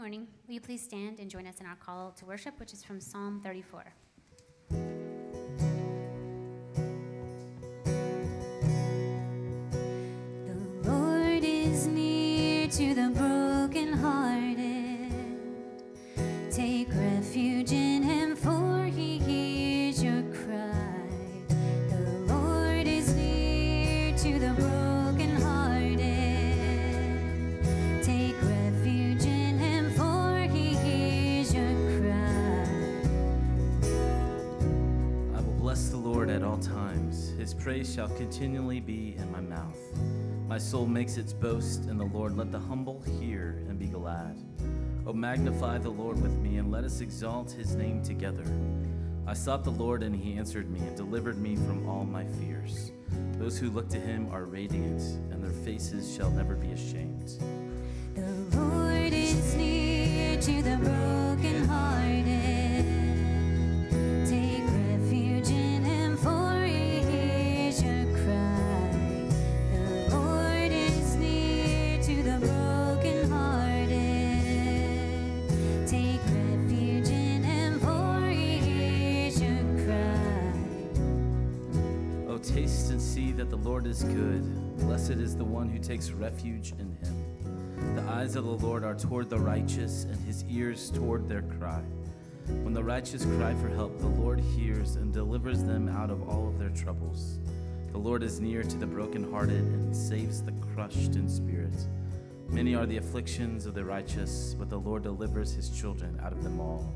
morning. Will you please stand and join us in our call to worship, which is from Psalm 34? Shall continually be in my mouth. My soul makes its boast in the Lord. Let the humble hear and be glad. O magnify the Lord with me, and let us exalt his name together. I sought the Lord, and he answered me and delivered me from all my fears. Those who look to him are radiant, and their faces shall never be ashamed. The Lord is near to the brokenhearted. Take is good. Blessed is the one who takes refuge in him. The eyes of the Lord are toward the righteous, and his ears toward their cry. When the righteous cry for help, the Lord hears and delivers them out of all of their troubles. The Lord is near to the brokenhearted and saves the crushed in spirit. Many are the afflictions of the righteous, but the Lord delivers his children out of them all.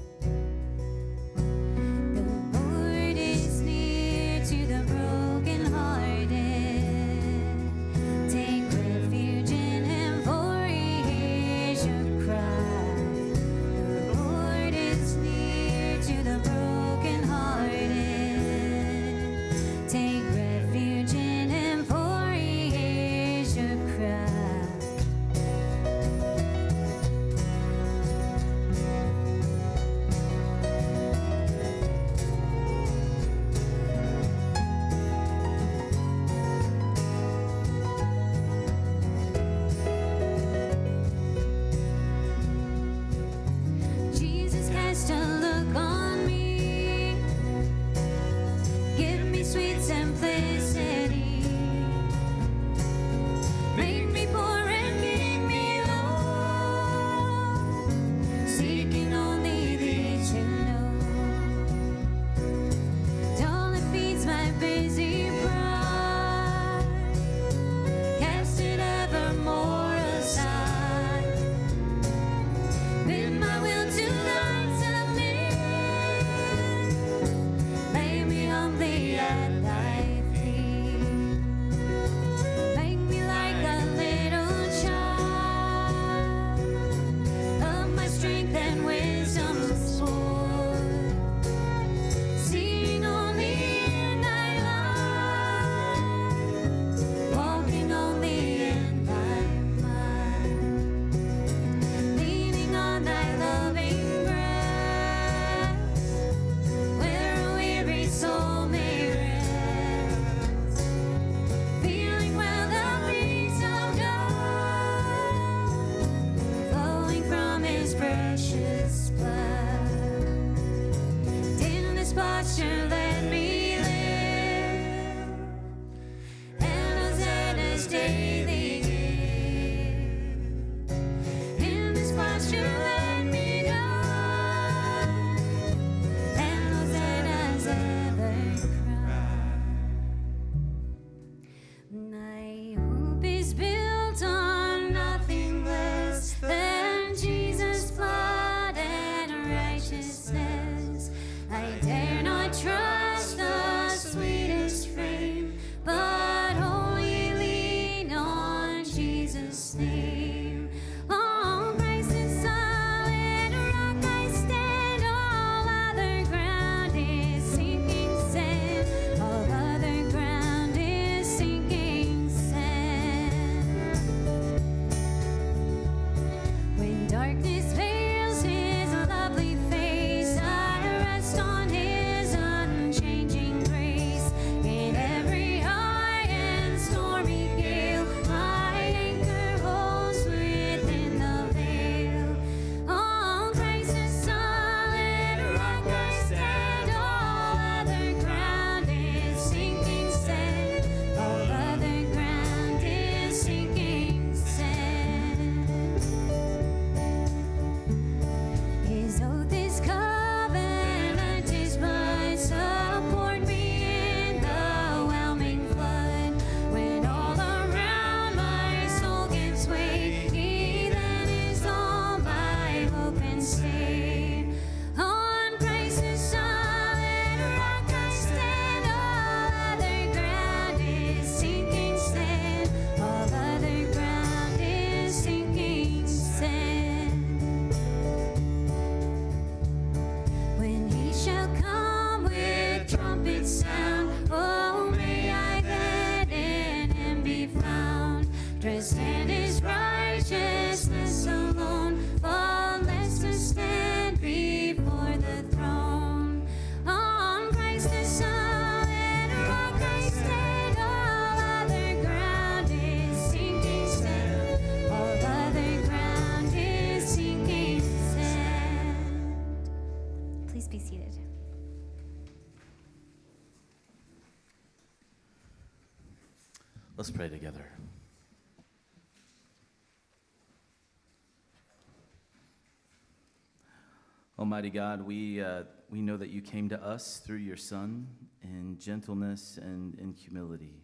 Almighty God, we, uh, we know that you came to us through your Son in gentleness and in humility.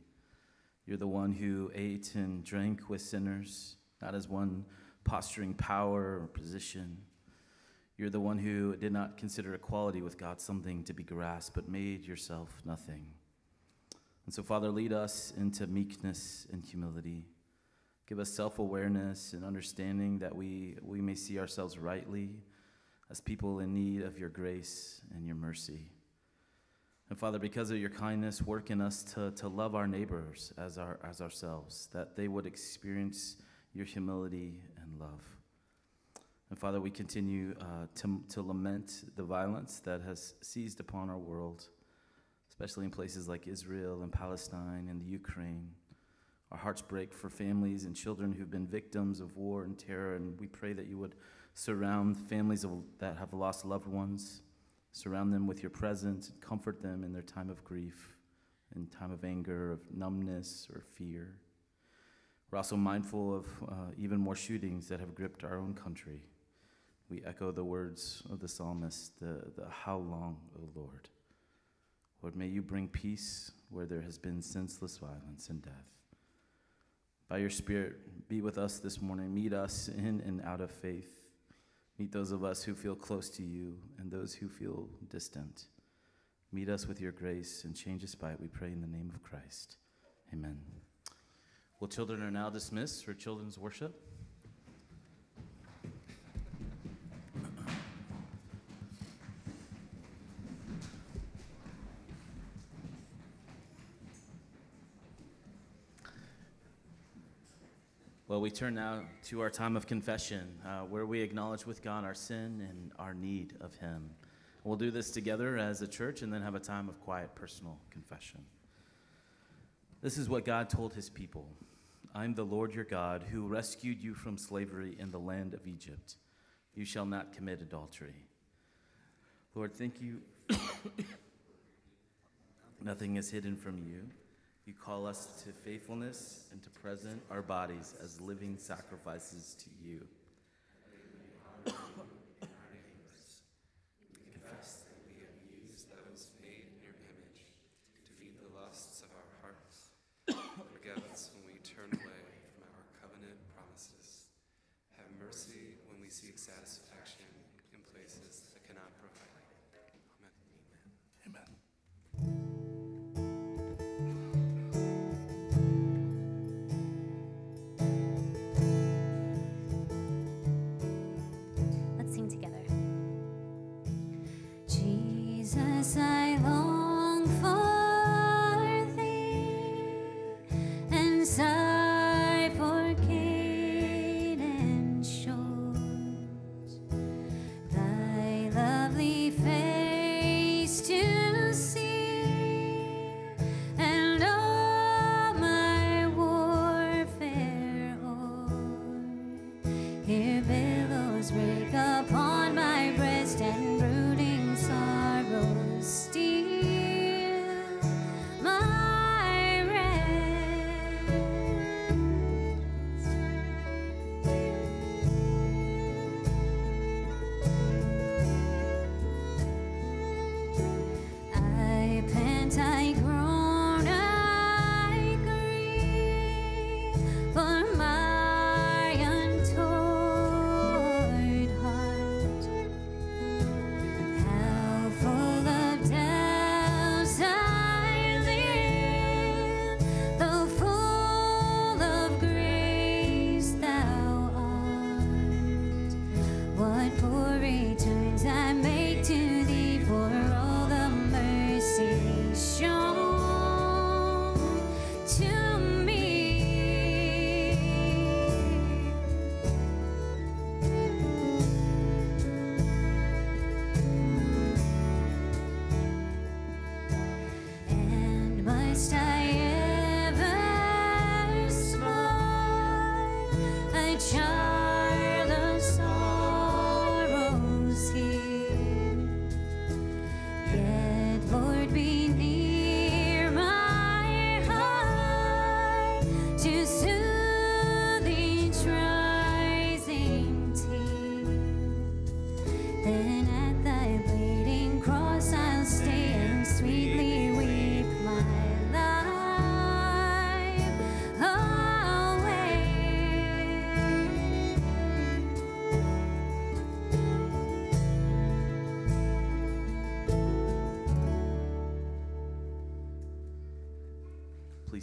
You're the one who ate and drank with sinners, not as one posturing power or position. You're the one who did not consider equality with God something to be grasped, but made yourself nothing. And so, Father, lead us into meekness and humility. Give us self awareness and understanding that we, we may see ourselves rightly as people in need of your grace and your mercy. And Father, because of your kindness, work in us to, to love our neighbors as, our, as ourselves, that they would experience your humility and love. And Father, we continue uh, to, to lament the violence that has seized upon our world, especially in places like Israel and Palestine and the Ukraine. Our hearts break for families and children who've been victims of war and terror, and we pray that you would surround families that have lost loved ones. Surround them with your presence and comfort them in their time of grief, in time of anger, of numbness, or fear. We're also mindful of uh, even more shootings that have gripped our own country. We echo the words of the psalmist, the, the how long, O Lord? Lord, may you bring peace where there has been senseless violence and death. By your Spirit, be with us this morning. Meet us in and out of faith. Meet those of us who feel close to you and those who feel distant. Meet us with your grace and change us by it, we pray in the name of Christ. Amen. Well, children are now dismissed for children's worship. Well, we turn now to our time of confession, uh, where we acknowledge with God our sin and our need of Him. We'll do this together as a church and then have a time of quiet personal confession. This is what God told His people I'm the Lord your God who rescued you from slavery in the land of Egypt. You shall not commit adultery. Lord, thank you. Nothing is hidden from you. You call us to faithfulness and to present our bodies as living sacrifices to you.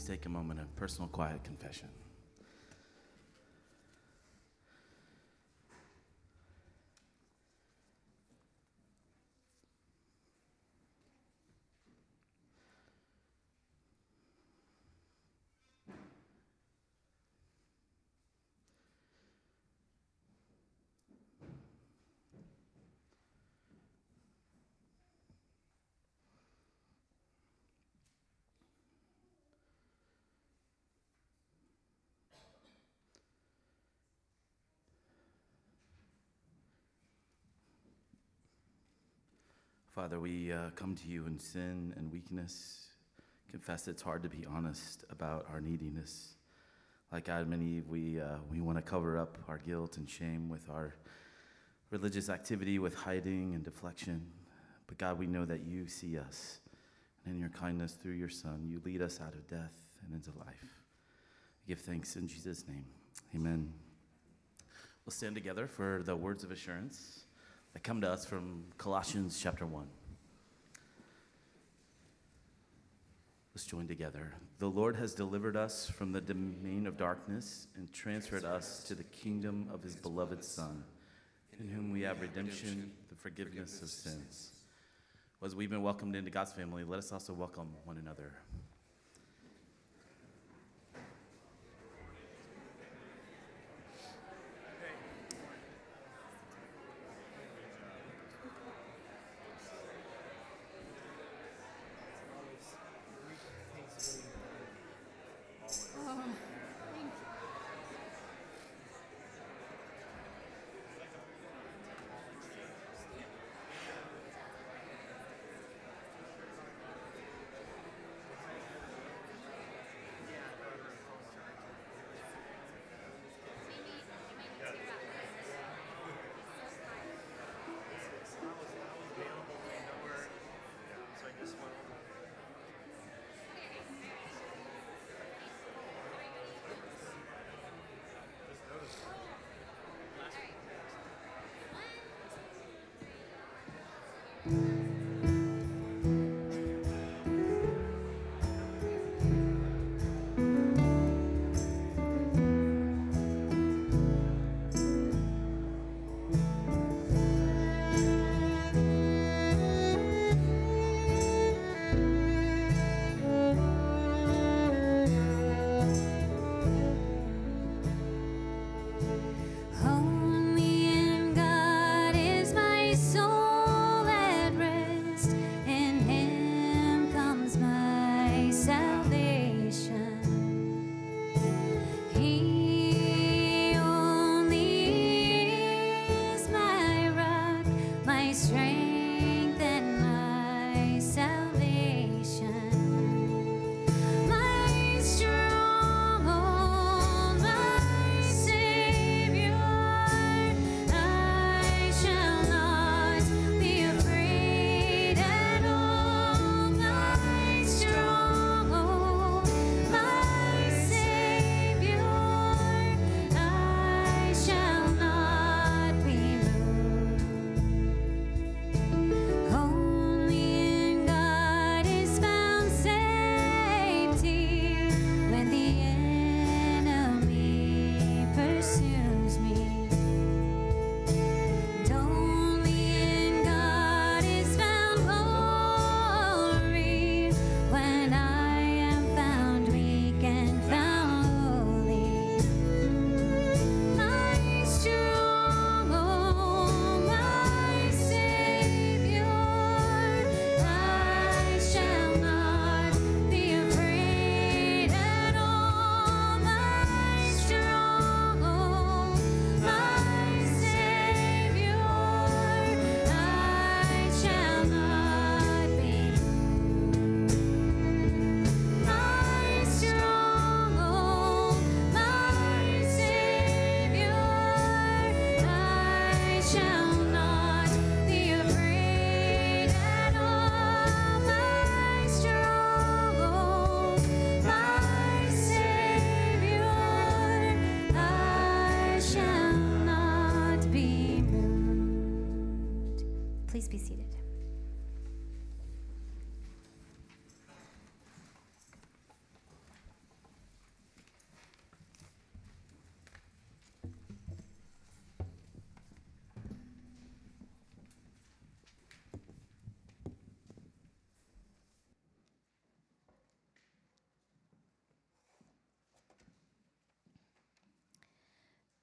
Take a moment of personal, quiet confession. Father, we uh, come to you in sin and weakness. Confess it's hard to be honest about our neediness. Like Adam and Eve, we, uh, we want to cover up our guilt and shame with our religious activity, with hiding and deflection. But God, we know that you see us. And in your kindness through your Son, you lead us out of death and into life. Give thanks in Jesus' name. Amen. We'll stand together for the words of assurance that come to us from Colossians chapter 1. Let's join together. The Lord has delivered us from the domain of darkness and transferred us to the kingdom of his beloved Son, in whom we have redemption, the forgiveness of sins. As we've been welcomed into God's family, let us also welcome one another.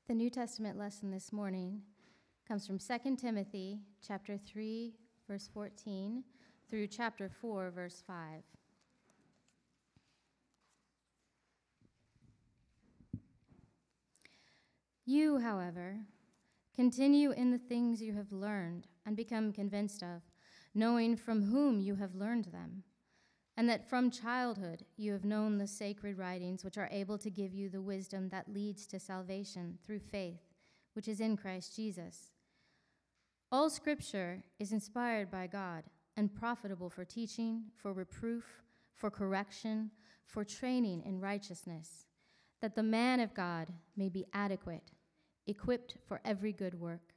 The New Testament lesson this morning comes from 2 Timothy chapter 3 verse 14 through chapter 4 verse 5. You, however, continue in the things you have learned and become convinced of, knowing from whom you have learned them, and that from childhood you have known the sacred writings which are able to give you the wisdom that leads to salvation through faith, which is in Christ Jesus. All scripture is inspired by God and profitable for teaching, for reproof, for correction, for training in righteousness, that the man of God may be adequate, equipped for every good work.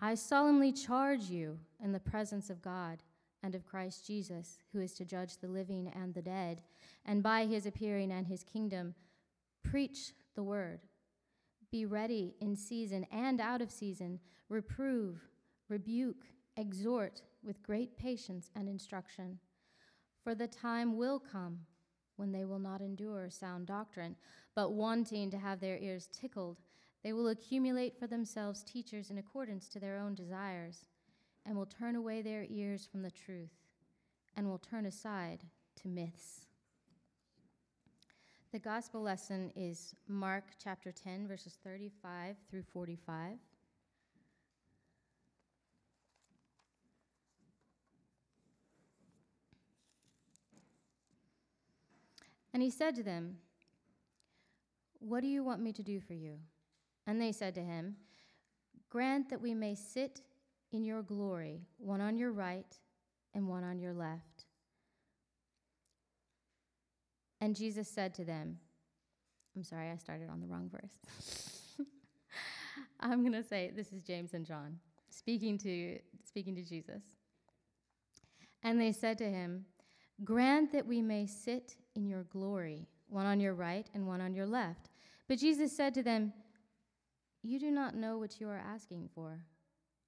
I solemnly charge you in the presence of God and of Christ Jesus, who is to judge the living and the dead, and by his appearing and his kingdom, preach the word. Be ready in season and out of season, reprove, rebuke, exhort with great patience and instruction. For the time will come when they will not endure sound doctrine, but wanting to have their ears tickled, they will accumulate for themselves teachers in accordance to their own desires, and will turn away their ears from the truth, and will turn aside to myths. The gospel lesson is Mark chapter 10, verses 35 through 45. And he said to them, What do you want me to do for you? And they said to him, Grant that we may sit in your glory, one on your right and one on your left. And Jesus said to them, I'm sorry, I started on the wrong verse. I'm going to say this is James and John speaking to speaking to Jesus. And they said to him, Grant that we may sit in your glory, one on your right and one on your left. But Jesus said to them, You do not know what you are asking for.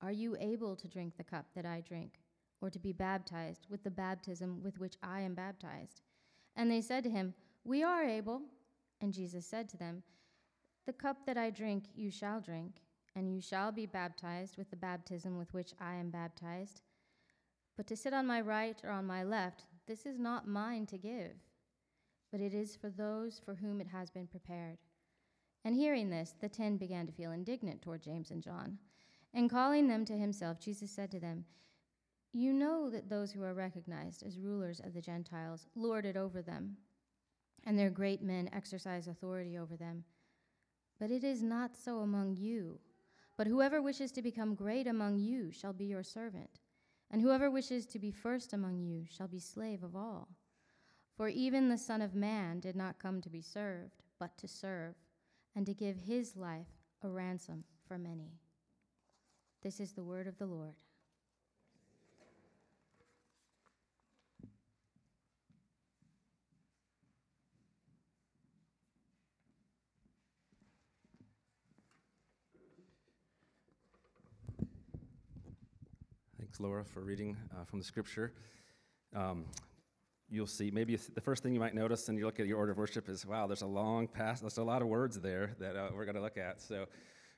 Are you able to drink the cup that I drink, or to be baptized with the baptism with which I am baptized? And they said to him, We are able. And Jesus said to them, The cup that I drink you shall drink, and you shall be baptized with the baptism with which I am baptized. But to sit on my right or on my left, this is not mine to give, but it is for those for whom it has been prepared. And hearing this, the ten began to feel indignant toward James and John. And calling them to himself, Jesus said to them, You know that those who are recognized as rulers of the Gentiles lord it over them, and their great men exercise authority over them. But it is not so among you. But whoever wishes to become great among you shall be your servant, and whoever wishes to be first among you shall be slave of all. For even the Son of Man did not come to be served, but to serve, and to give his life a ransom for many. This is the word of the Lord. Thanks, Laura, for reading uh, from the scripture. Um, you'll see, maybe the first thing you might notice when you look at your order of worship is wow, there's a long pass, there's a lot of words there that uh, we're going to look at. So,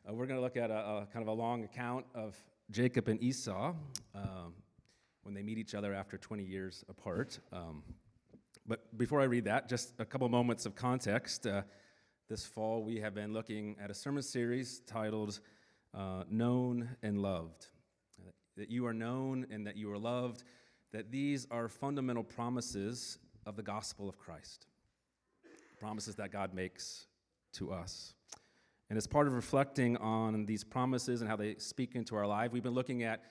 uh, we're going to look at a, a, kind of a long account of Jacob and Esau um, when they meet each other after 20 years apart. Um, but before I read that, just a couple moments of context. Uh, this fall, we have been looking at a sermon series titled uh, Known and Loved that you are known and that you are loved, that these are fundamental promises of the gospel of Christ, promises that God makes to us. And as part of reflecting on these promises and how they speak into our life, we've been looking at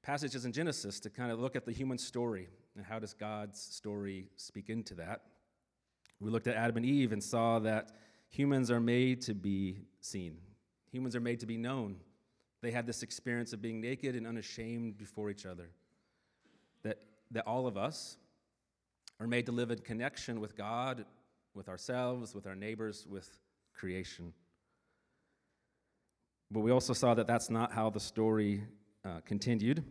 passages in Genesis to kind of look at the human story and how does God's story speak into that. We looked at Adam and Eve and saw that humans are made to be seen. Humans are made to be known. They had this experience of being naked and unashamed before each other. That, that all of us are made to live in connection with God, with ourselves, with our neighbors, with creation. But we also saw that that's not how the story uh, continued.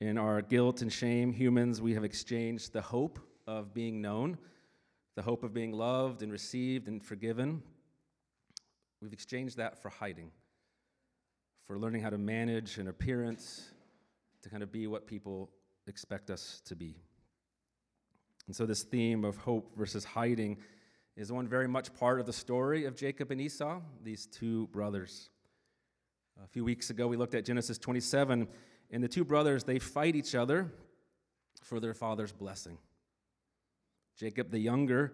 In our guilt and shame, humans, we have exchanged the hope of being known, the hope of being loved and received and forgiven, We've exchanged that for hiding, for learning how to manage an appearance, to kind of be what people expect us to be. And so, this theme of hope versus hiding is one very much part of the story of Jacob and Esau, these two brothers. A few weeks ago, we looked at Genesis 27, and the two brothers, they fight each other for their father's blessing. Jacob, the younger,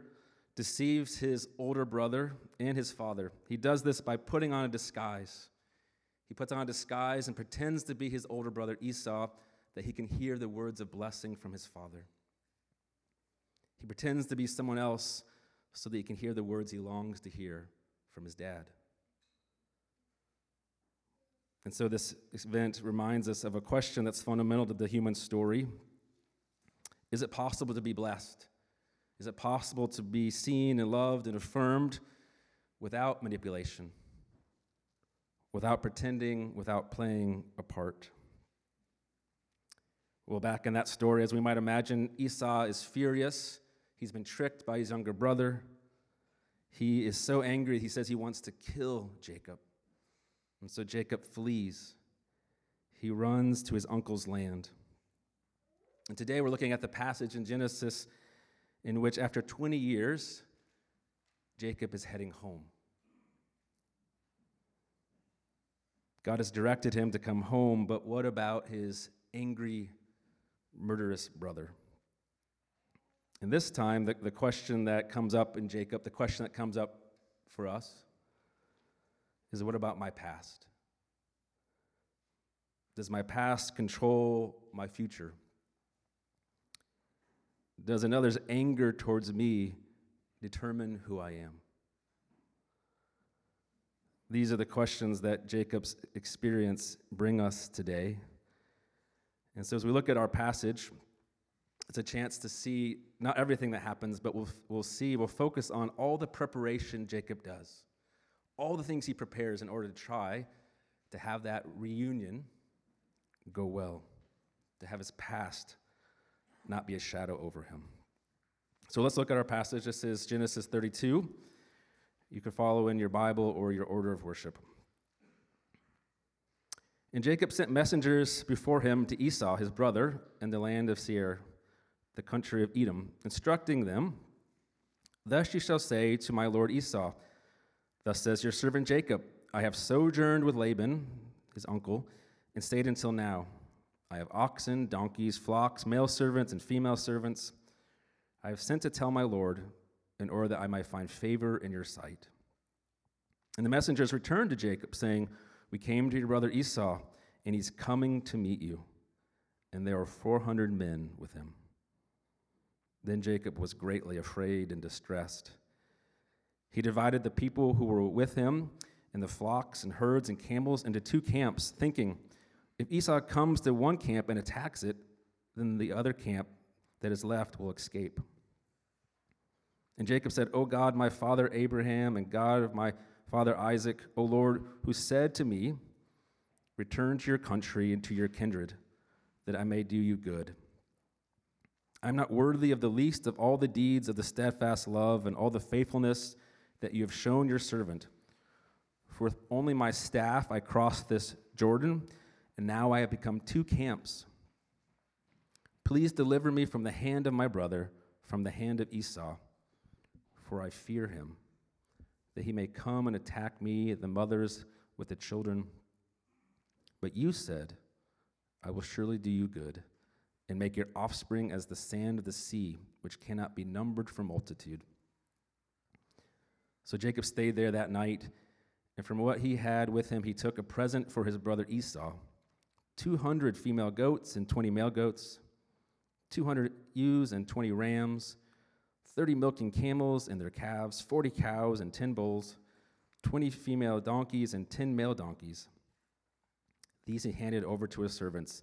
deceives his older brother and his father. He does this by putting on a disguise. He puts on a disguise and pretends to be his older brother Esau that he can hear the words of blessing from his father. He pretends to be someone else so that he can hear the words he longs to hear from his dad. And so, this event reminds us of a question that's fundamental to the human story Is it possible to be blessed? Is it possible to be seen and loved and affirmed without manipulation, without pretending, without playing a part? Well, back in that story, as we might imagine, Esau is furious. He's been tricked by his younger brother. He is so angry, he says he wants to kill Jacob. And so Jacob flees. He runs to his uncle's land. And today we're looking at the passage in Genesis in which, after 20 years, Jacob is heading home. God has directed him to come home, but what about his angry, murderous brother? And this time, the, the question that comes up in Jacob, the question that comes up for us, is what about my past? Does my past control my future? Does another's anger towards me determine who I am? These are the questions that Jacob's experience bring us today. And so as we look at our passage, it's a chance to see not everything that happens, but we'll, we'll see, we'll focus on all the preparation Jacob does, all the things he prepares in order to try to have that reunion go well, to have his past not be a shadow over him. So let's look at our passage. This is Genesis 32. You can follow in your Bible or your order of worship. And Jacob sent messengers before him to Esau, his brother, in the land of Seir, the country of Edom, instructing them, Thus you shall say to my lord Esau, Thus says your servant Jacob, I have sojourned with Laban, his uncle, and stayed until now. I have oxen, donkeys, flocks, male servants, and female servants. I have sent to tell my Lord, in order that I might find favor in your sight. And the messengers returned to Jacob, saying, We came to your brother Esau, and he's coming to meet you. And there were 400 men with him. Then Jacob was greatly afraid and distressed. He divided the people who were with him and the flocks and herds and camels into two camps, thinking, if Esau comes to one camp and attacks it, then the other camp that is left will escape. And Jacob said, O God, my father Abraham, and God of my father Isaac, O Lord, who said to me, Return to your country and to your kindred, that I may do you good. I am not worthy of the least of all the deeds of the steadfast love and all the faithfulness that you have shown your servant. For with only my staff I crossed this Jordan and now I have become two camps. Please deliver me from the hand of my brother, from the hand of Esau, for I fear him, that he may come and attack me, the mothers with the children. But you said, I will surely do you good, and make your offspring as the sand of the sea, which cannot be numbered for multitude. So Jacob stayed there that night, and from what he had with him, he took a present for his brother Esau 200 female goats and 20 male goats, 200 ewes and 20 rams, 30 milking camels and their calves, 40 cows and 10 bulls, 20 female donkeys and 10 male donkeys. These he handed over to his servants,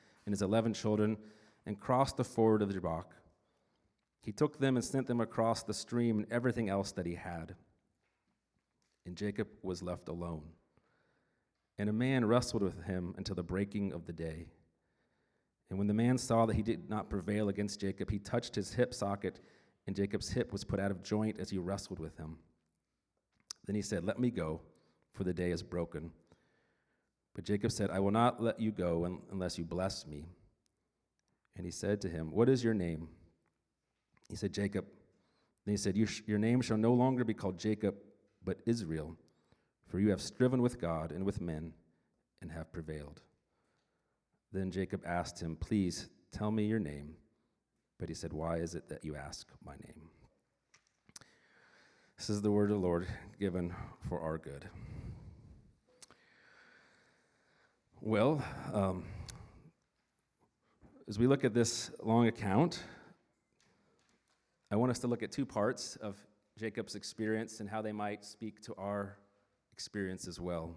and his eleven children and crossed the ford of the Jabbok. He took them and sent them across the stream and everything else that he had. And Jacob was left alone. And a man wrestled with him until the breaking of the day. And when the man saw that he did not prevail against Jacob, he touched his hip socket, and Jacob's hip was put out of joint as he wrestled with him. Then he said, Let me go, for the day is broken. But Jacob said, I will not let you go unless you bless me. And he said to him, What is your name? He said, Jacob. Then he said, "You sh- Your name shall no longer be called Jacob, but Israel, for you have striven with God and with men and have prevailed. Then Jacob asked him, Please tell me your name. But he said, Why is it that you ask my name? This is the word of the Lord given for our good. Well, um, as we look at this long account, I want us to look at two parts of Jacob's experience and how they might speak to our experience as well.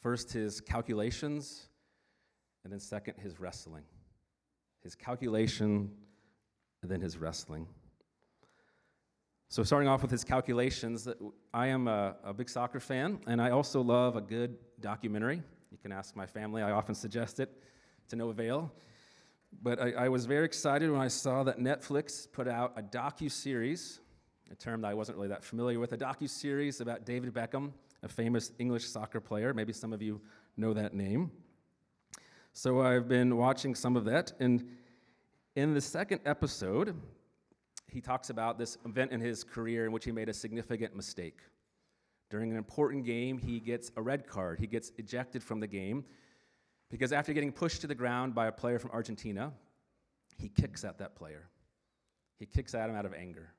First, his calculations, and then second, his wrestling. His calculation, and then his wrestling. So, starting off with his calculations, I am a, a big soccer fan, and I also love a good documentary. You can ask my family, I often suggest it to no avail. But I, I was very excited when I saw that Netflix put out a docu-series, a term that I wasn't really that familiar with, a docu-series about David Beckham, a famous English soccer player. Maybe some of you know that name. So I've been watching some of that, and in the second episode, he talks about this event in his career in which he made a significant mistake. During an important game, he gets a red card. He gets ejected from the game because after getting pushed to the ground by a player from Argentina, he kicks at that player. He kicks at him out of anger,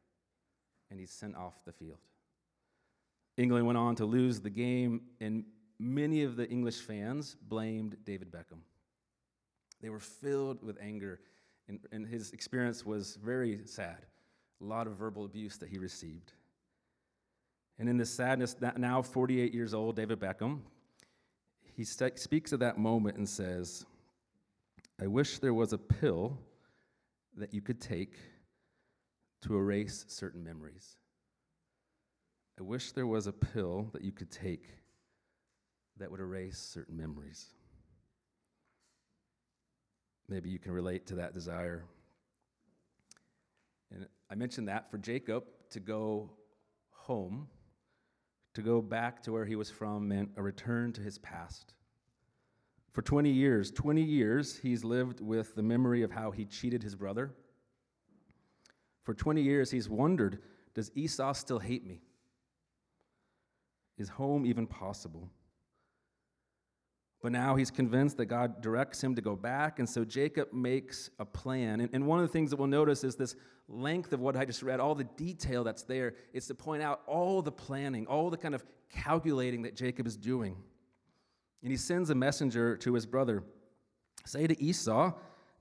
and he's sent off the field. England went on to lose the game, and many of the English fans blamed David Beckham. They were filled with anger, and, and his experience was very sad. A lot of verbal abuse that he received. And in this sadness, that now 48 years old, David Beckham, he st- speaks of that moment and says, I wish there was a pill that you could take to erase certain memories. I wish there was a pill that you could take that would erase certain memories. Maybe you can relate to that desire. And I mentioned that for Jacob to go home, to go back to where he was from, meant a return to his past. For 20 years, 20 years, he's lived with the memory of how he cheated his brother. For 20 years, he's wondered does Esau still hate me? Is home even possible? But now he's convinced that God directs him to go back, and so Jacob makes a plan. And, and, one of the things that we'll notice is this length of what I just read, all the detail that's there, is to point out all the planning, all the kind of calculating that Jacob is doing. And he sends a messenger to his brother Say to Esau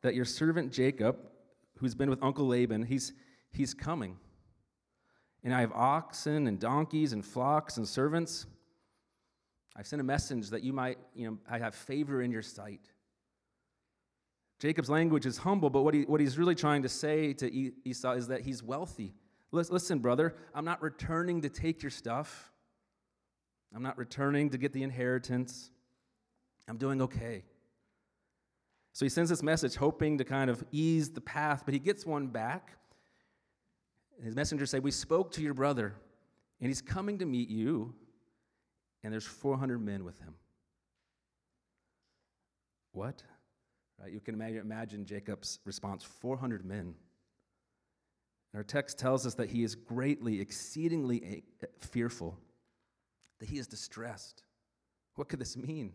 that your servant Jacob, who's been with Uncle Laban, he's, he's coming. And I have oxen and donkeys and flocks and servants. I've sent a message that you might, you know, I have favor in your sight. Jacob's language is humble, but what, he, what he's really trying to say to Esau is that he's wealthy. Listen, brother, I'm not returning to take your stuff. I'm not returning to get the inheritance. I'm doing okay. So he sends this message hoping to kind of ease the path, but he gets one back. His messenger say, "We spoke to your brother, and he's coming to meet you, and there's 400 men with him." What? Right? You can imagine Jacob's response 400 men. And our text tells us that he is greatly, exceedingly eh, fearful, that he is distressed. What could this mean?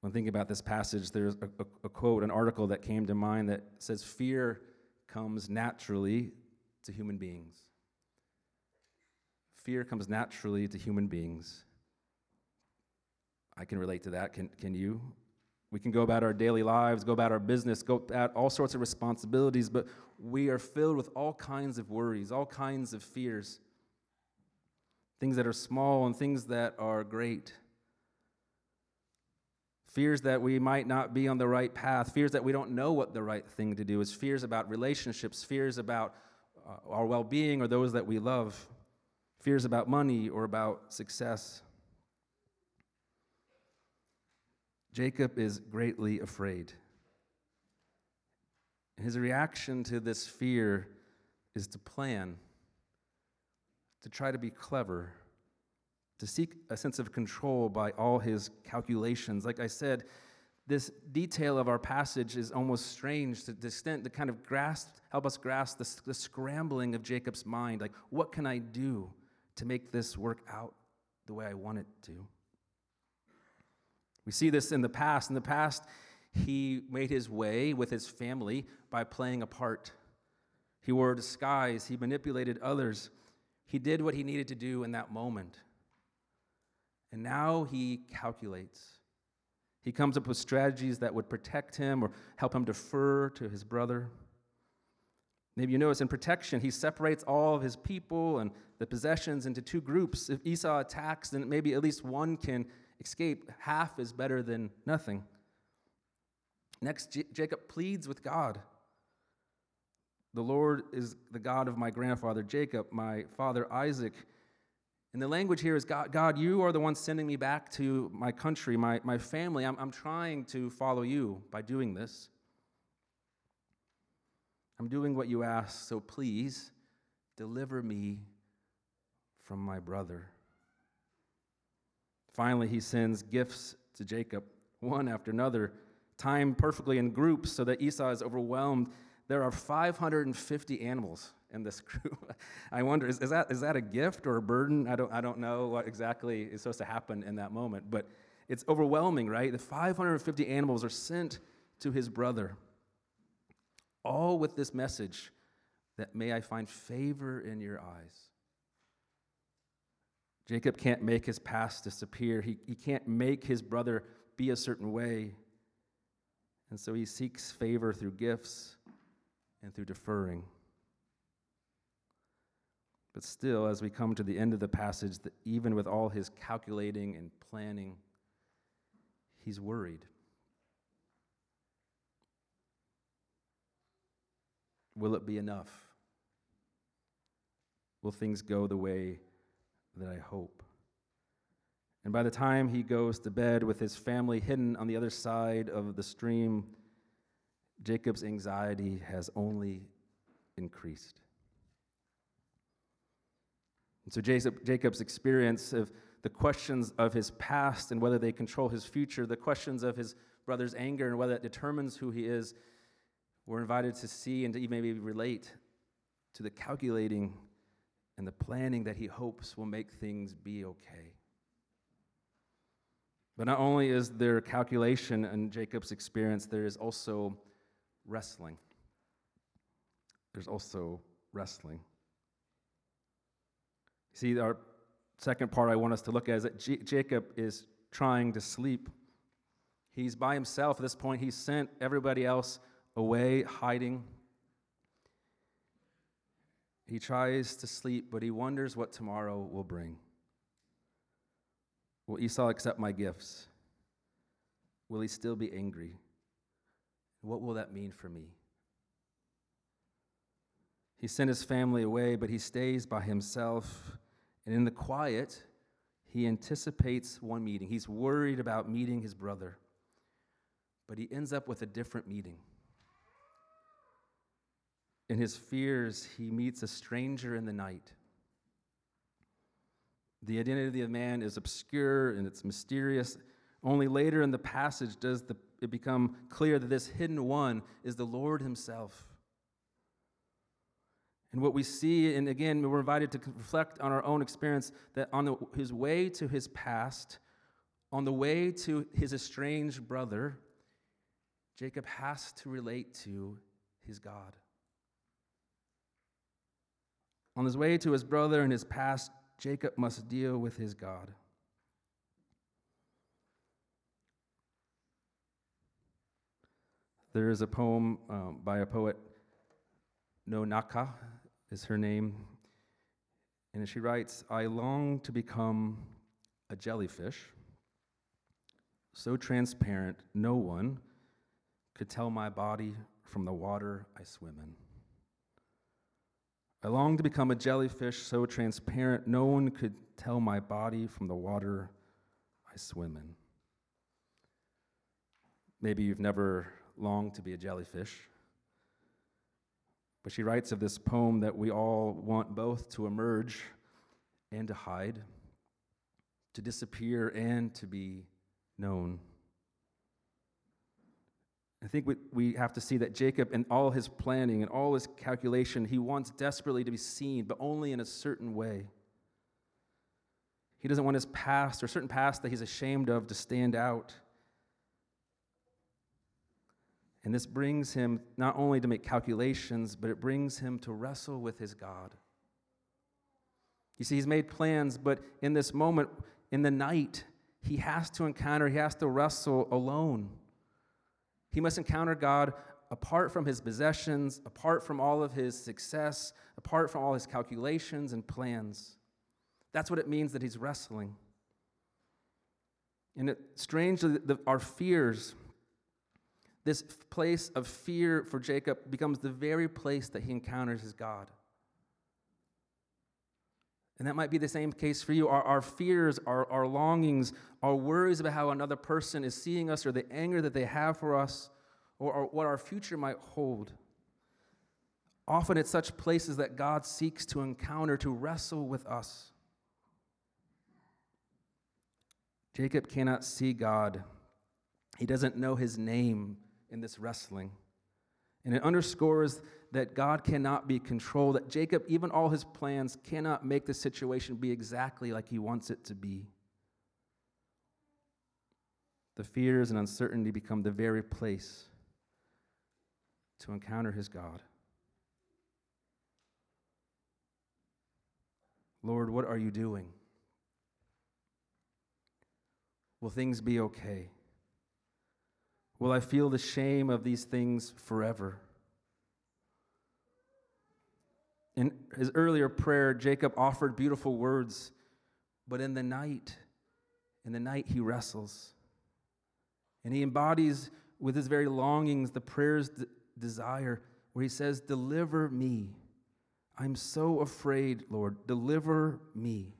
When thinking about this passage, there's a, a, a, quote, an article that came to mind that says, Fear comes naturally to human beings. Fear comes naturally to human beings. I can relate to that. Can, can you? We can go about our daily lives, go about our business, go about all sorts of responsibilities, but we are filled with all kinds of worries, all kinds of fears. Things that are small and things that are great. Fears that we might not be on the right path, fears that we don't know what the right thing to do is, fears about relationships, fears about uh, our well being or those that we love, fears about money or about success. Jacob is greatly afraid. His reaction to this fear is to plan, to try to be clever, to seek a sense of control by all his calculations. Like I said, this detail of our passage is almost strange to the extent to kind of grasp, help us grasp the, the scrambling of Jacob's mind. Like, what can I do to make this work out the way I want it to? We see this in the past. In the past, he made his way with his family by playing a part. He wore a disguise, he manipulated others. He did what he needed to do in that moment. And now he calculates. He comes up with strategies that would protect him or help him defer to his brother. Maybe you notice in protection, he separates all of his people and the possessions into two groups. If Esau attacks, then maybe at least one can escape. Half is better than nothing. Next, J- Jacob pleads with God. The Lord is the God of my grandfather Jacob, my father Isaac. And the language here is God, God, you are the one sending me back to my country, my, my family. I'm, I'm trying to follow you by doing this. I'm doing what you ask, so please deliver me from my brother. Finally, he sends gifts to Jacob, one after another, timed perfectly in groups so that Esau is overwhelmed. There are 550 animals in this group. I wonder, is, is, that, is that a gift or a burden? I don't, I don't know what exactly is supposed to happen in that moment, but it's overwhelming, right? The 550 animals are sent to his brother, all with this message that may I find favor in your eyes. Jacob can't make his past disappear. He, he can't make his brother be a certain way. And so he seeks favor through gifts and through deferring. But still, as we come to the end of the passage, that even with all his calculating and planning, he's worried. Will it be enough? Will things go the way that I hope? And by the time he goes to bed with his family hidden on the other side of the stream, Jacob's anxiety has only increased. And so Jacob's experience of the questions of his past and whether they control his future, the questions of his brother's anger and whether it determines who he is, we're invited to see and to even maybe relate to the calculating and the planning that he hopes will make things be okay. But not only is there calculation in Jacob's experience, there is also wrestling. There's also wrestling. See, our second part I want us to look at is that J- Jacob is trying to sleep. He's by himself at this point. He's sent everybody else away, hiding. He tries to sleep, but he wonders what tomorrow will bring. Will Esau accept my gifts? Will he still be angry? What will that mean for me? He sent his family away, but he stays by himself. And in the quiet, he anticipates one meeting. He's worried about meeting his brother, but he ends up with a different meeting. In his fears, he meets a stranger in the night. The identity of the man is obscure and it's mysterious. Only later in the passage does the, it become clear that this hidden one is the Lord Himself. And what we see, and again, we're invited to reflect on our own experience that on the, his way to his past, on the way to his estranged brother, Jacob has to relate to his God. On his way to his brother and his past, Jacob must deal with his God. There is a poem um, by a poet, No Naka is her name, and she writes I long to become a jellyfish, so transparent no one could tell my body from the water I swim in. I long to become a jellyfish so transparent no one could tell my body from the water I swim in. Maybe you've never longed to be a jellyfish, but she writes of this poem that we all want both to emerge and to hide, to disappear and to be known. I think we, we have to see that Jacob, in all his planning and all his calculation, he wants desperately to be seen, but only in a certain way. He doesn't want his past or certain past that he's ashamed of to stand out. And this brings him not only to make calculations, but it brings him to wrestle with his God. You see, he's made plans, but in this moment, in the night, he has to encounter, he has to wrestle alone. He must encounter God apart from his possessions, apart from all of his success, apart from all his calculations and plans. That's what it means that he's wrestling. And it, strangely, the, our fears, this place of fear for Jacob becomes the very place that he encounters his God. And that might be the same case for you. Our, our fears, our, our longings, our worries about how another person is seeing us, or the anger that they have for us, or, or what our future might hold. Often it's such places that God seeks to encounter, to wrestle with us. Jacob cannot see God, he doesn't know his name in this wrestling. And it underscores that God cannot be controlled, that Jacob, even all his plans, cannot make the situation be exactly like he wants it to be. The fears and uncertainty become the very place to encounter his God. Lord, what are you doing? Will things be okay? Will I feel the shame of these things forever? In his earlier prayer, Jacob offered beautiful words, but in the night, in the night, he wrestles. And he embodies with his very longings the prayer's desire, where he says, Deliver me. I'm so afraid, Lord. Deliver me.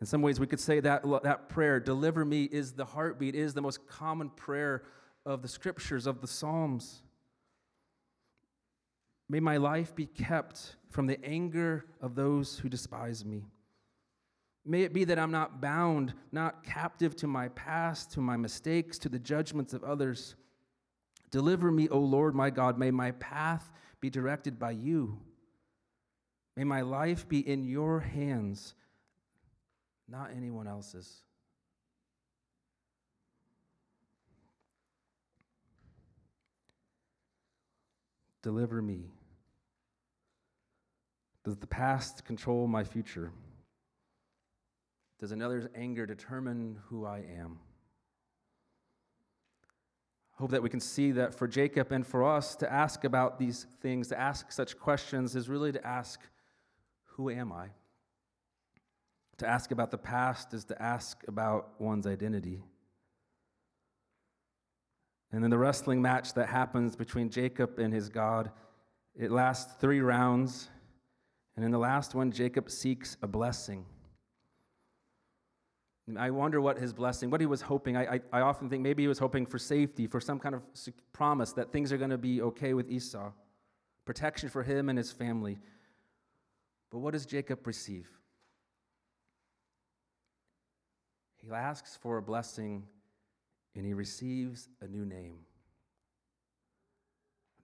In some ways, we could say that, that prayer, deliver me, is the heartbeat, is the most common prayer of the scriptures, of the Psalms. May my life be kept from the anger of those who despise me. May it be that I'm not bound, not captive to my past, to my mistakes, to the judgments of others. Deliver me, O Lord my God. May my path be directed by you. May my life be in your hands not anyone else's. Deliver me. Does the past control my future? Does another's anger determine who I am? I hope that we can see that for Jacob and for us to ask about these things, to ask such questions, is really to ask, Who am I? To ask about the past is to ask about one's identity. And then the wrestling match that happens between Jacob and his God, it lasts three rounds. And in the last one, Jacob seeks a blessing. I wonder what his blessing, what he was hoping. I, I, I often think maybe he was hoping for safety, for some kind of promise that things are going to be okay with Esau, protection for him and his family. But what does Jacob receive? He asks for a blessing and he receives a new name.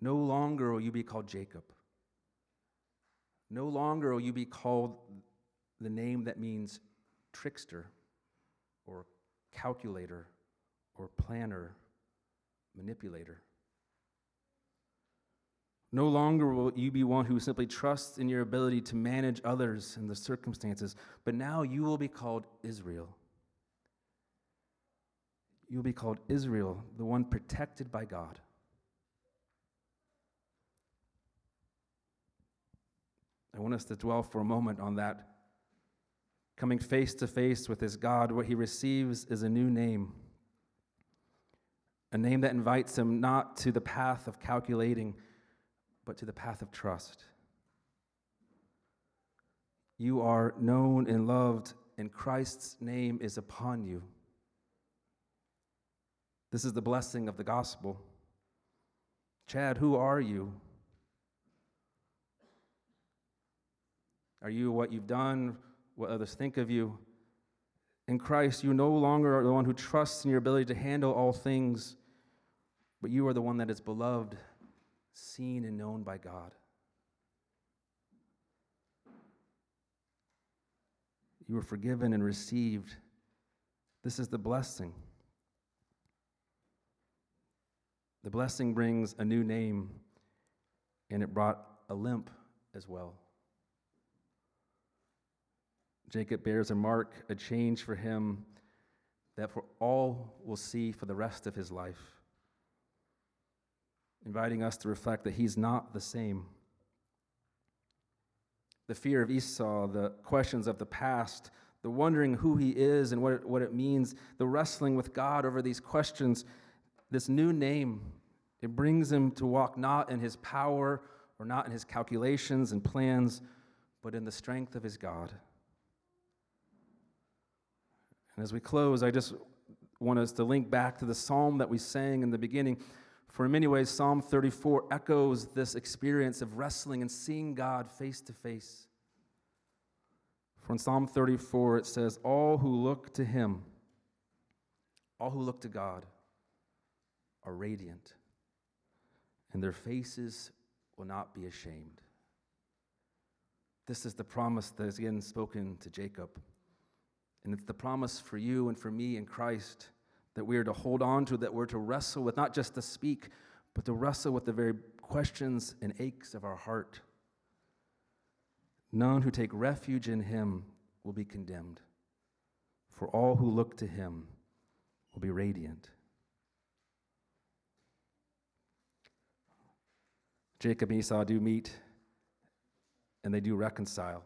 No longer will you be called Jacob. No longer will you be called the name that means trickster or calculator or planner, manipulator. No longer will you be one who simply trusts in your ability to manage others and the circumstances, but now you will be called Israel. You will be called Israel, the one protected by God. I want us to dwell for a moment on that. Coming face to face with his God, what he receives is a new name. A name that invites him not to the path of calculating, but to the path of trust. You are known and loved, and Christ's name is upon you. This is the blessing of the gospel. Chad, who are you? Are you what you've done, what others think of you? In Christ, you no longer are the one who trusts in your ability to handle all things, but you are the one that is beloved, seen, and known by God. You were forgiven and received. This is the blessing. The blessing brings a new name, and it brought a limp as well. Jacob bears a mark, a change for him that for all will see for the rest of his life, inviting us to reflect that he's not the same. The fear of Esau, the questions of the past, the wondering who he is and what it, what it means, the wrestling with God over these questions, this new name, it brings him to walk not in his power or not in his calculations and plans, but in the strength of his God. And as we close, I just want us to link back to the psalm that we sang in the beginning. For in many ways, Psalm 34 echoes this experience of wrestling and seeing God face to face. For in Psalm 34, it says, All who look to him, all who look to God, are radiant, and their faces will not be ashamed. This is the promise that is again spoken to Jacob. And it's the promise for you and for me in Christ that we are to hold on to, that we're to wrestle with, not just to speak, but to wrestle with the very questions and aches of our heart. None who take refuge in him will be condemned, for all who look to him will be radiant. Jacob and Esau do meet and they do reconcile.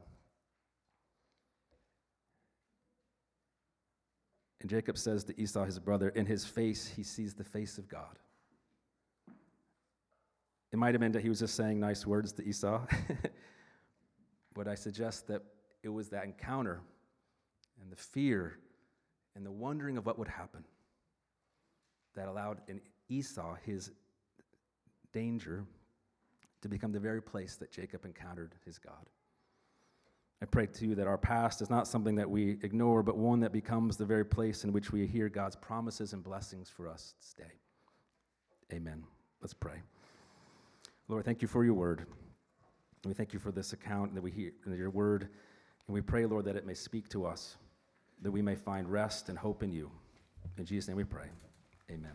And Jacob says to Esau, his brother, in his face, he sees the face of God. It might have been that he was just saying nice words to Esau, but I suggest that it was that encounter and the fear and the wondering of what would happen that allowed in Esau his danger to become the very place that Jacob encountered his God. I pray too that our past is not something that we ignore, but one that becomes the very place in which we hear God's promises and blessings for us today. Amen. Let's pray. Lord, thank you for your word. We thank you for this account that we hear your word. And we pray, Lord, that it may speak to us, that we may find rest and hope in you. In Jesus' name we pray. Amen.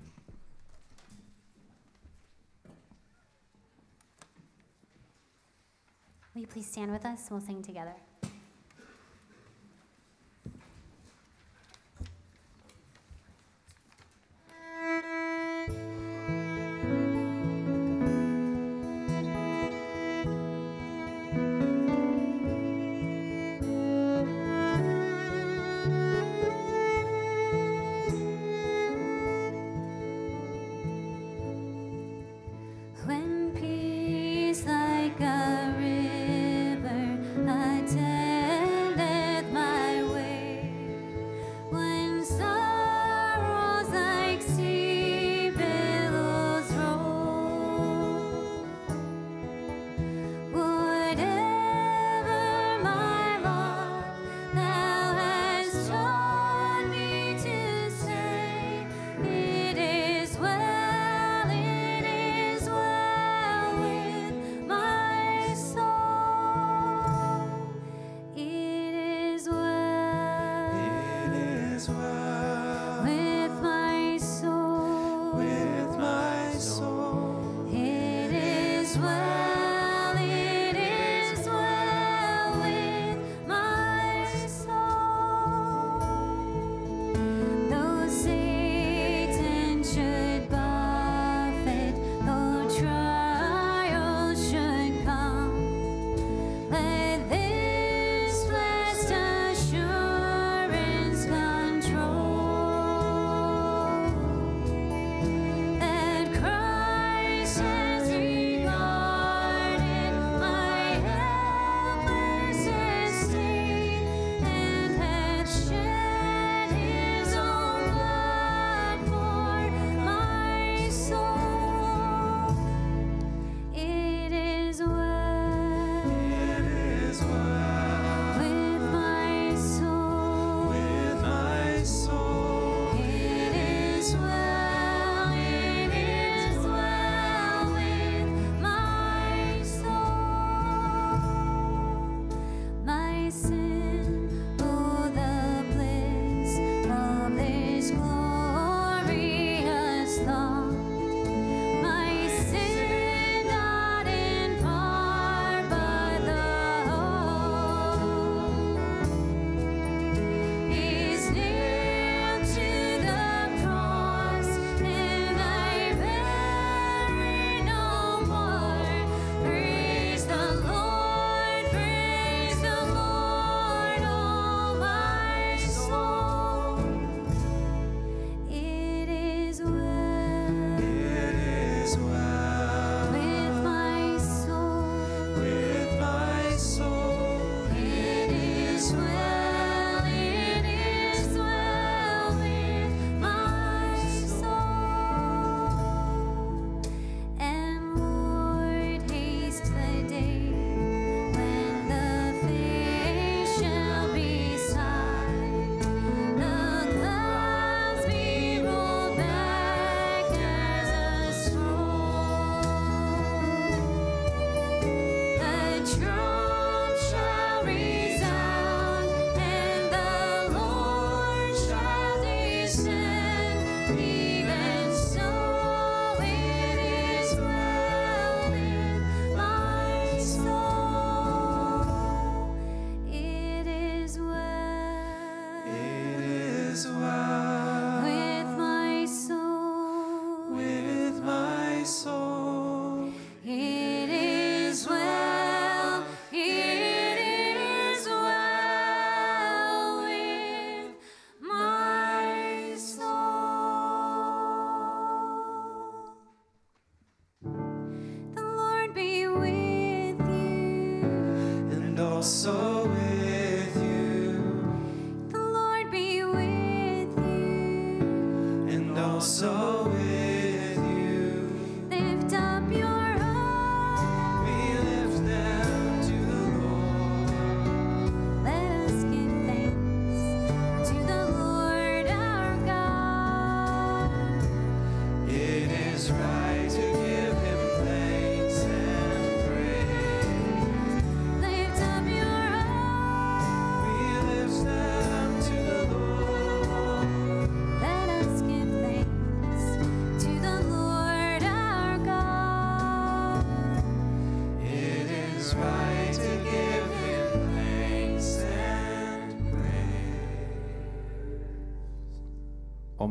Will you please stand with us and we'll sing together?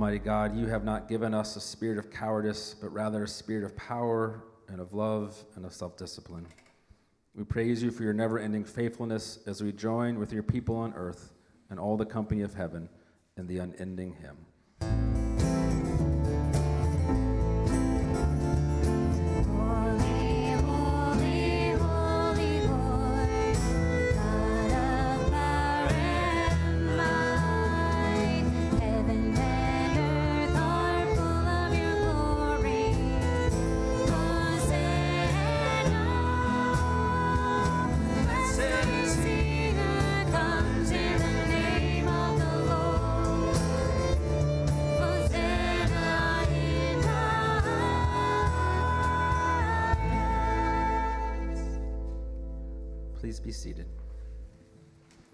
Almighty God, you have not given us a spirit of cowardice, but rather a spirit of power and of love and of self discipline. We praise you for your never ending faithfulness as we join with your people on earth and all the company of heaven in the unending hymn.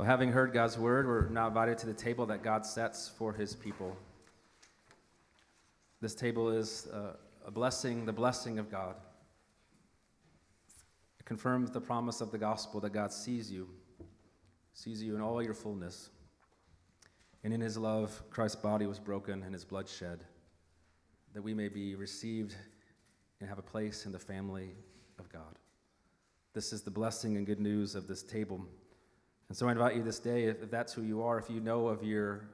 Having heard God's word, we're now invited to the table that God sets for his people. This table is uh, a blessing, the blessing of God. It confirms the promise of the gospel that God sees you, sees you in all your fullness. And in his love, Christ's body was broken and his blood shed, that we may be received and have a place in the family of God. This is the blessing and good news of this table. And so I invite you this day, if, that's who you are, if you know of your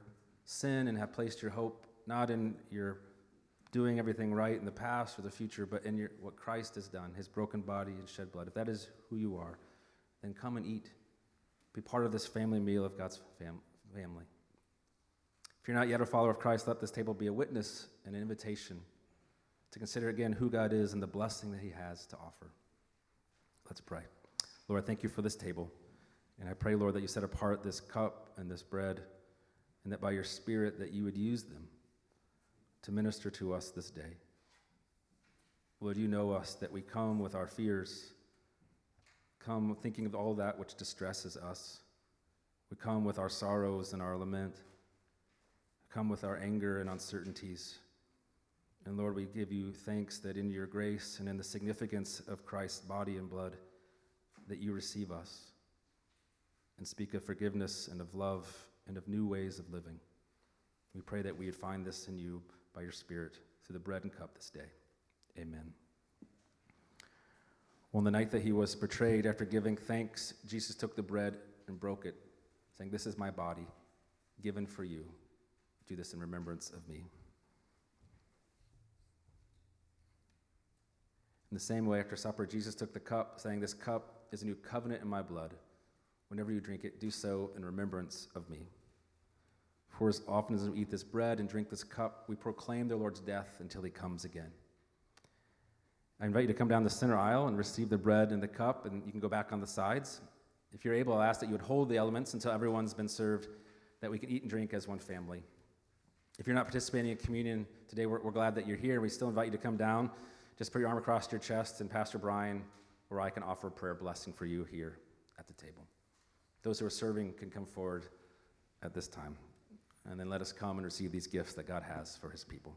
sin and have placed your hope not in your doing everything right in the past or the future, but in your, what Christ has done, his broken body and shed blood, if that is who you are, then come and eat. Be part of this family meal of God's fam- family. If you're not yet a follower of Christ, let this table be a witness and an invitation to consider again who God is and the blessing that he has to offer. Let's pray. Lord, thank you for this table. And I pray, Lord, that you set apart this cup and this bread, and that by your Spirit that you would use them to minister to us this day. Lord, you know us, that we come with our fears, come thinking of all that which distresses us. We come with our sorrows and our lament, come with our anger and uncertainties. And Lord, we give you thanks that in your grace and in the significance of Christ's body and blood, that you receive us and speak of forgiveness and of love and of new ways of living. We pray that we would find this in you by your Spirit through the bread and cup this day. Amen. On the night that he was betrayed, after giving thanks, Jesus took the bread and broke it, saying, This is my body, given for you. Do this in remembrance of me. In the same way, after supper, Jesus took the cup, saying, This cup is a new covenant in my blood. Whenever you drink it, do so in remembrance of me. For as often as we eat this bread and drink this cup, we proclaim the Lord's death until he comes again. I invite you to come down the center aisle and receive the bread and the cup, and you can go back on the sides. If you're able, I'll ask that you would hold the elements until everyone's been served, that we can eat and drink as one family. If you're not participating in communion today, we're, we're glad that you're here. We still invite you to come down. Just put your arm across your chest, and Pastor Brian or I can offer a prayer blessing for you here at the table. Those who are serving can come forward at this time. And then let us come and receive these gifts that God has for his people.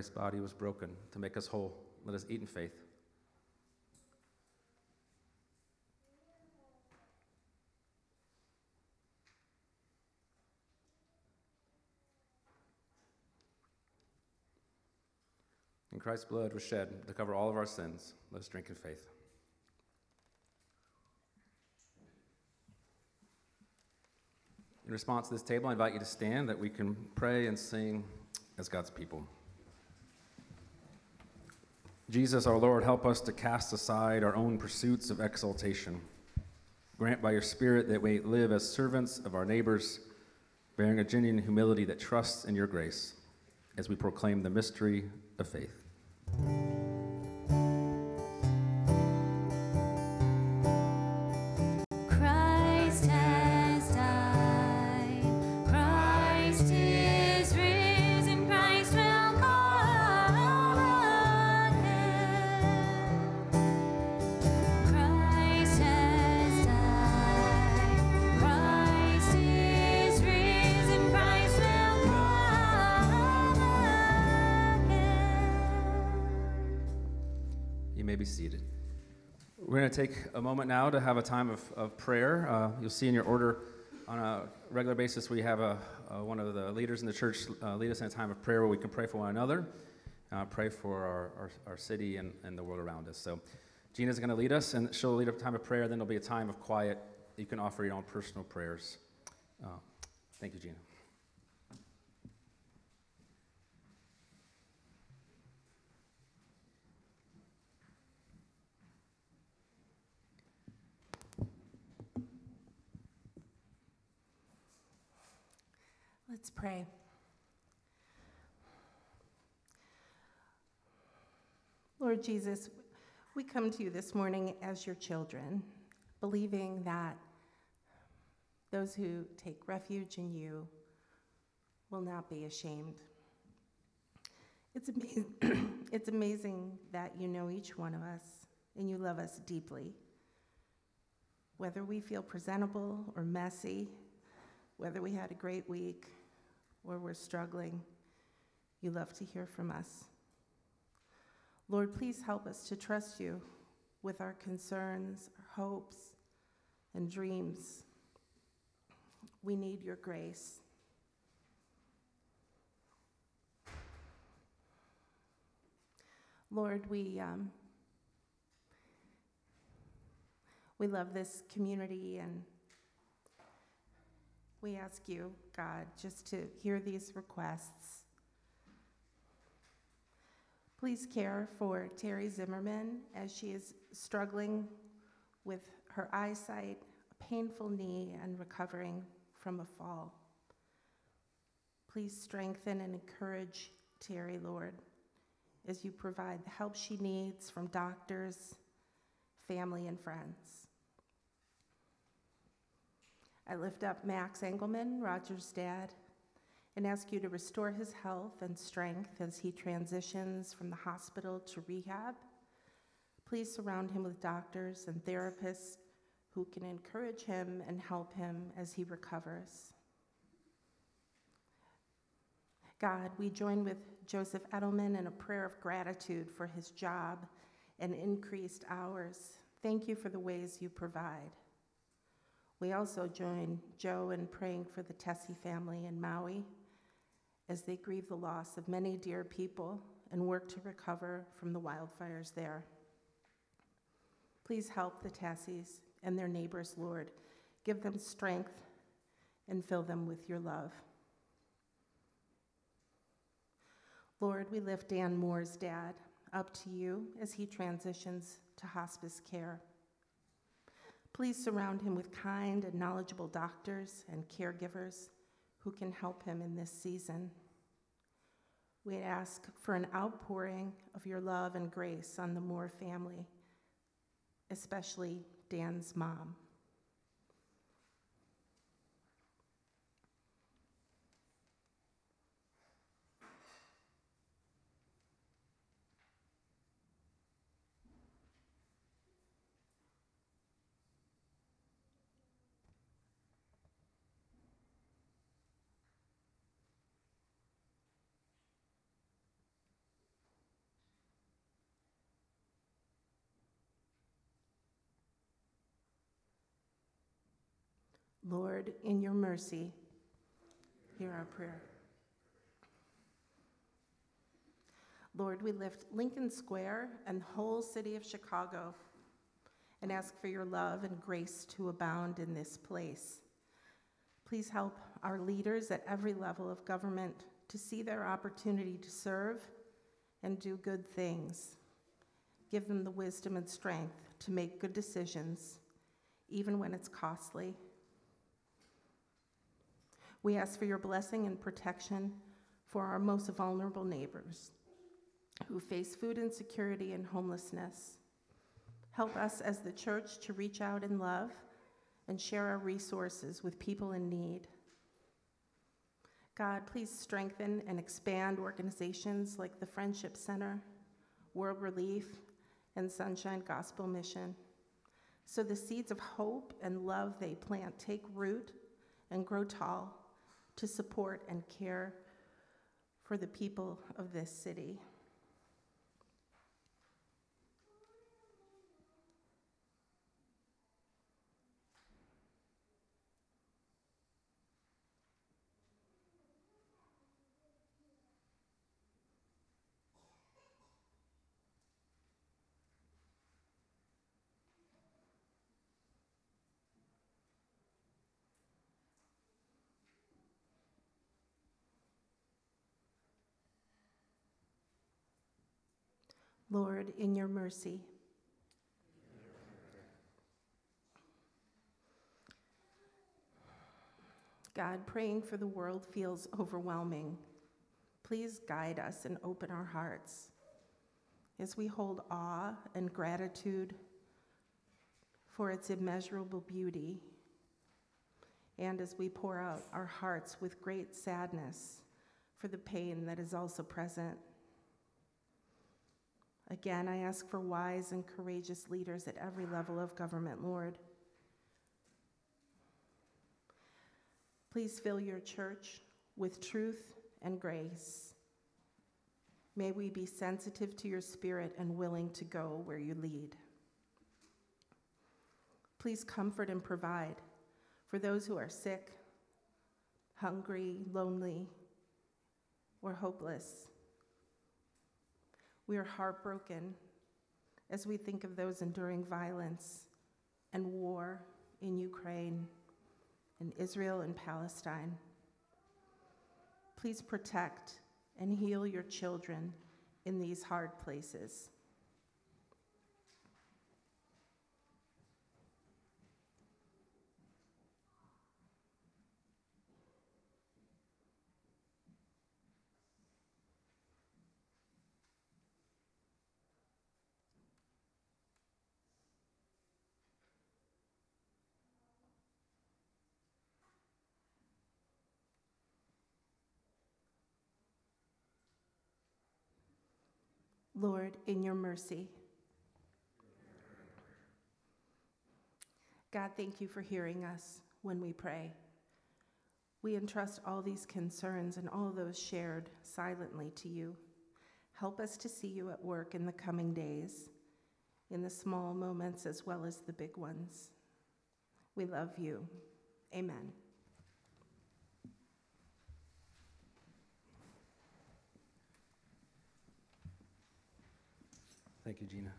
Christ's body was broken to make us whole. Let us eat in faith. And Christ's blood was shed to cover all of our sins. Let us drink in faith. In response to this table, I invite you to stand that we can pray and sing as God's people. Jesus, our Lord, help us to cast aside our own pursuits of exaltation. Grant by your Spirit that we live as servants of our neighbors, bearing a genuine humility that trusts in your grace as we proclaim the mystery of faith. Going to take a moment now to have a time of, of prayer. Uh, you'll see in your order on a regular basis, we have a, uh, one of the leaders in the church uh, lead us in a time of prayer where we can pray for one another, uh, pray for our, our, our city and, and the world around us. So Gina's going to lead us, and she'll lead a time of prayer. Then there'll be a time of quiet. You can offer your own personal prayers. Uh, thank you, Gina. Let's pray. Lord Jesus, we come to you this morning as your children, believing that those who take refuge in you will not be ashamed. It's amazing, it's amazing that you know each one of us and you love us deeply. Whether we feel presentable or messy, whether we had a great week or we're struggling, you love to hear from us. Lord, please help us to trust you with our concerns, our hopes, and dreams. We need your grace. Lord, we, um, we love this community and we ask you, God, just to hear these requests. Please care for Terry Zimmerman as she is struggling with her eyesight, a painful knee, and recovering from a fall. Please strengthen and encourage Terry, Lord, as you provide the help she needs from doctors, family, and friends. I lift up Max Engelman, Roger's dad, and ask you to restore his health and strength as he transitions from the hospital to rehab. Please surround him with doctors and therapists who can encourage him and help him as he recovers. God, we join with Joseph Edelman in a prayer of gratitude for his job and increased hours. Thank you for the ways you provide. We also join Joe in praying for the Tessie family in Maui as they grieve the loss of many dear people and work to recover from the wildfires there. Please help the Tessies and their neighbors, Lord. Give them strength and fill them with your love. Lord, we lift Dan Moore's dad up to you as he transitions to hospice care. Please surround him with kind and knowledgeable doctors and caregivers who can help him in this season. We ask for an outpouring of your love and grace on the Moore family, especially Dan's mom. Lord, in your mercy, hear our prayer. Lord, we lift Lincoln Square and the whole city of Chicago and ask for your love and grace to abound in this place. Please help our leaders at every level of government to see their opportunity to serve and do good things. Give them the wisdom and strength to make good decisions, even when it's costly. We ask for your blessing and protection for our most vulnerable neighbors who face food insecurity and homelessness. Help us as the church to reach out in love and share our resources with people in need. God, please strengthen and expand organizations like the Friendship Center, World Relief, and Sunshine Gospel Mission so the seeds of hope and love they plant take root and grow tall to support and care for the people of this city. Lord, in your mercy. God, praying for the world feels overwhelming. Please guide us and open our hearts as we hold awe and gratitude for its immeasurable beauty, and as we pour out our hearts with great sadness for the pain that is also present. Again, I ask for wise and courageous leaders at every level of government, Lord. Please fill your church with truth and grace. May we be sensitive to your spirit and willing to go where you lead. Please comfort and provide for those who are sick, hungry, lonely, or hopeless. We are heartbroken as we think of those enduring violence and war in Ukraine, in Israel and Palestine. Please protect and heal your children in these hard places. Lord, in your mercy. God, thank you for hearing us when we pray. We entrust all these concerns and all those shared silently to you. Help us to see you at work in the coming days, in the small moments as well as the big ones. We love you. Amen. Thank you, Gina.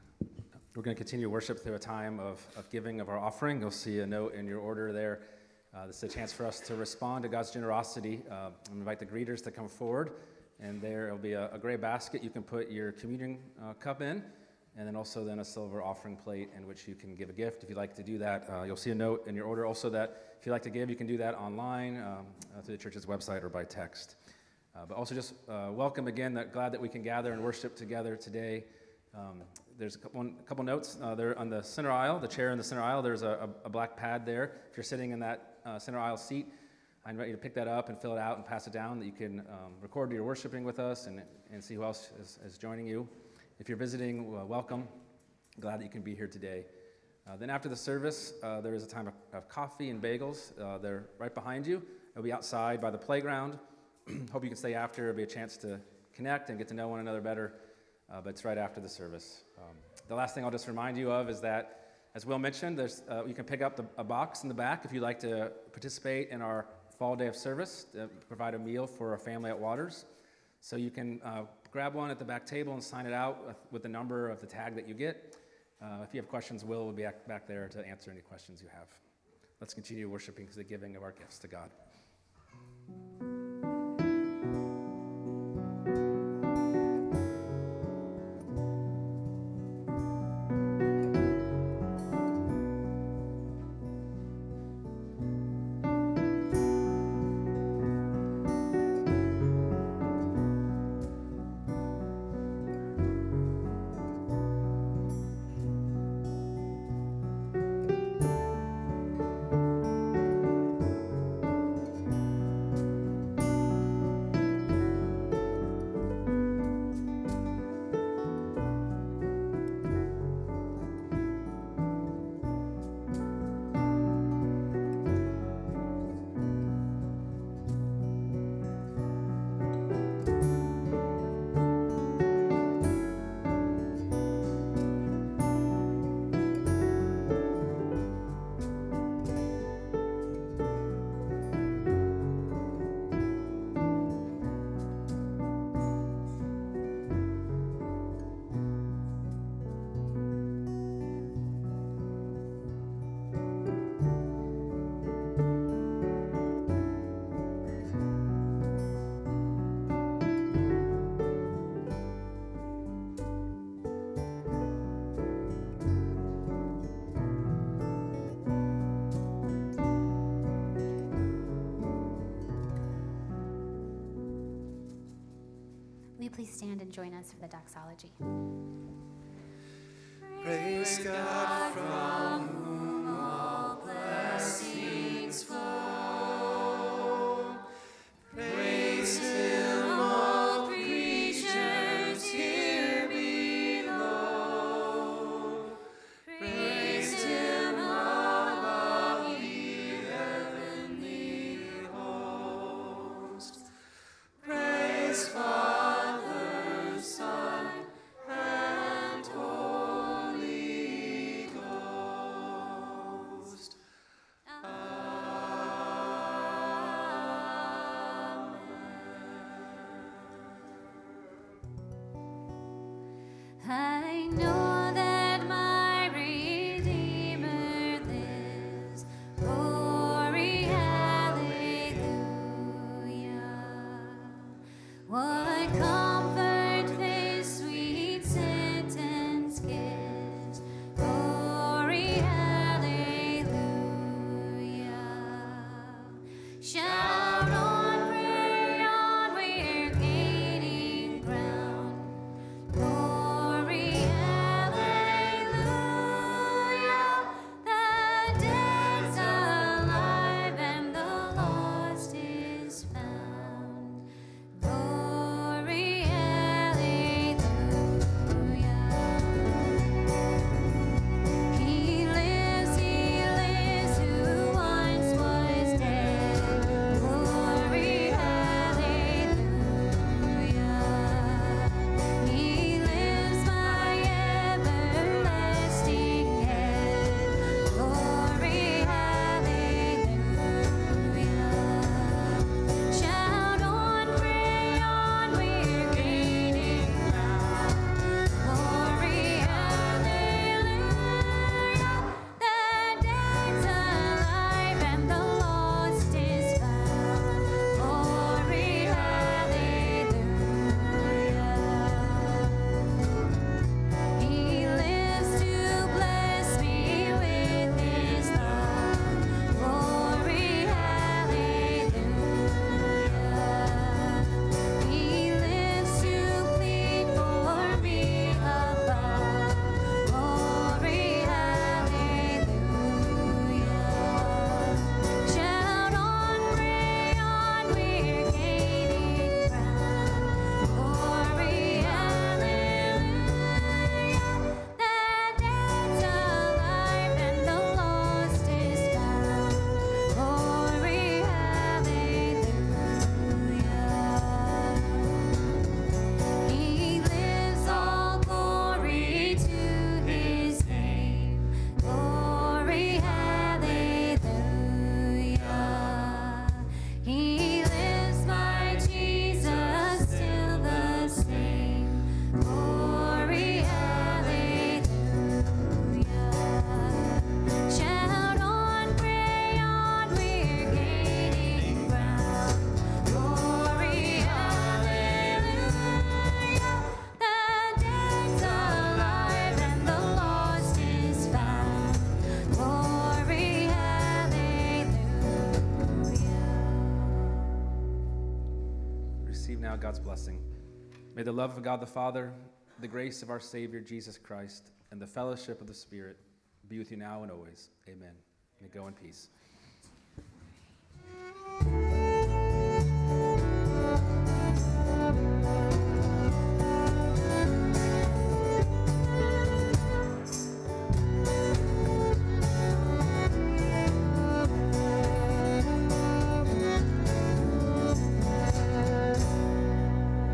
We're going to continue worship through a time of, of giving of our offering. You'll see a note in your order there. Uh, this is a chance for us to respond to God's generosity. Uh, I invite the greeters to come forward, and there will be a, a gray basket you can put your communion uh, cup in, and then also then a silver offering plate in which you can give a gift. If you'd like to do that, uh, you'll see a note in your order also that if you'd like to give, you can do that online um, uh, through the church's website or by text. Uh, but also just welcome again. That glad that we can gather and worship together today. Um, there's a couple, one, a couple notes uh, there on the center aisle, the chair in the center aisle. There's a, a, a black pad there. If you're sitting in that uh, center aisle seat, I invite you to pick that up and fill it out and pass it down that you can um, record you're worshiping with us and, and see who else is, is joining you. If you're visiting, welcome. Glad that you can be here today. Uh, then after the service, uh, there is a time of, of coffee and bagels. Uh, they're right behind you. It'll be outside by the playground. Hope you can stay after. It'll be a chance to connect and get to know one another better but it's right after the service. Um, the last thing I'll just remind you of is that As Will mentioned, there's, uh, you can pick up the, a box in the back if you'd like to participate in our fall day of service, to provide a meal for a family at Waters. So you can uh, grab one at the back table and sign it out with, with the number of the tag that you get. Uh, if you have questions, Will will be back there to answer any questions you have. Let's continue worshiping the giving of our gifts to God. Please stand and join us for the doxology? Praise God from May the love of God the Father, the grace of our Savior Jesus Christ, and the fellowship of the Spirit be with you now and always. Amen. May go in peace.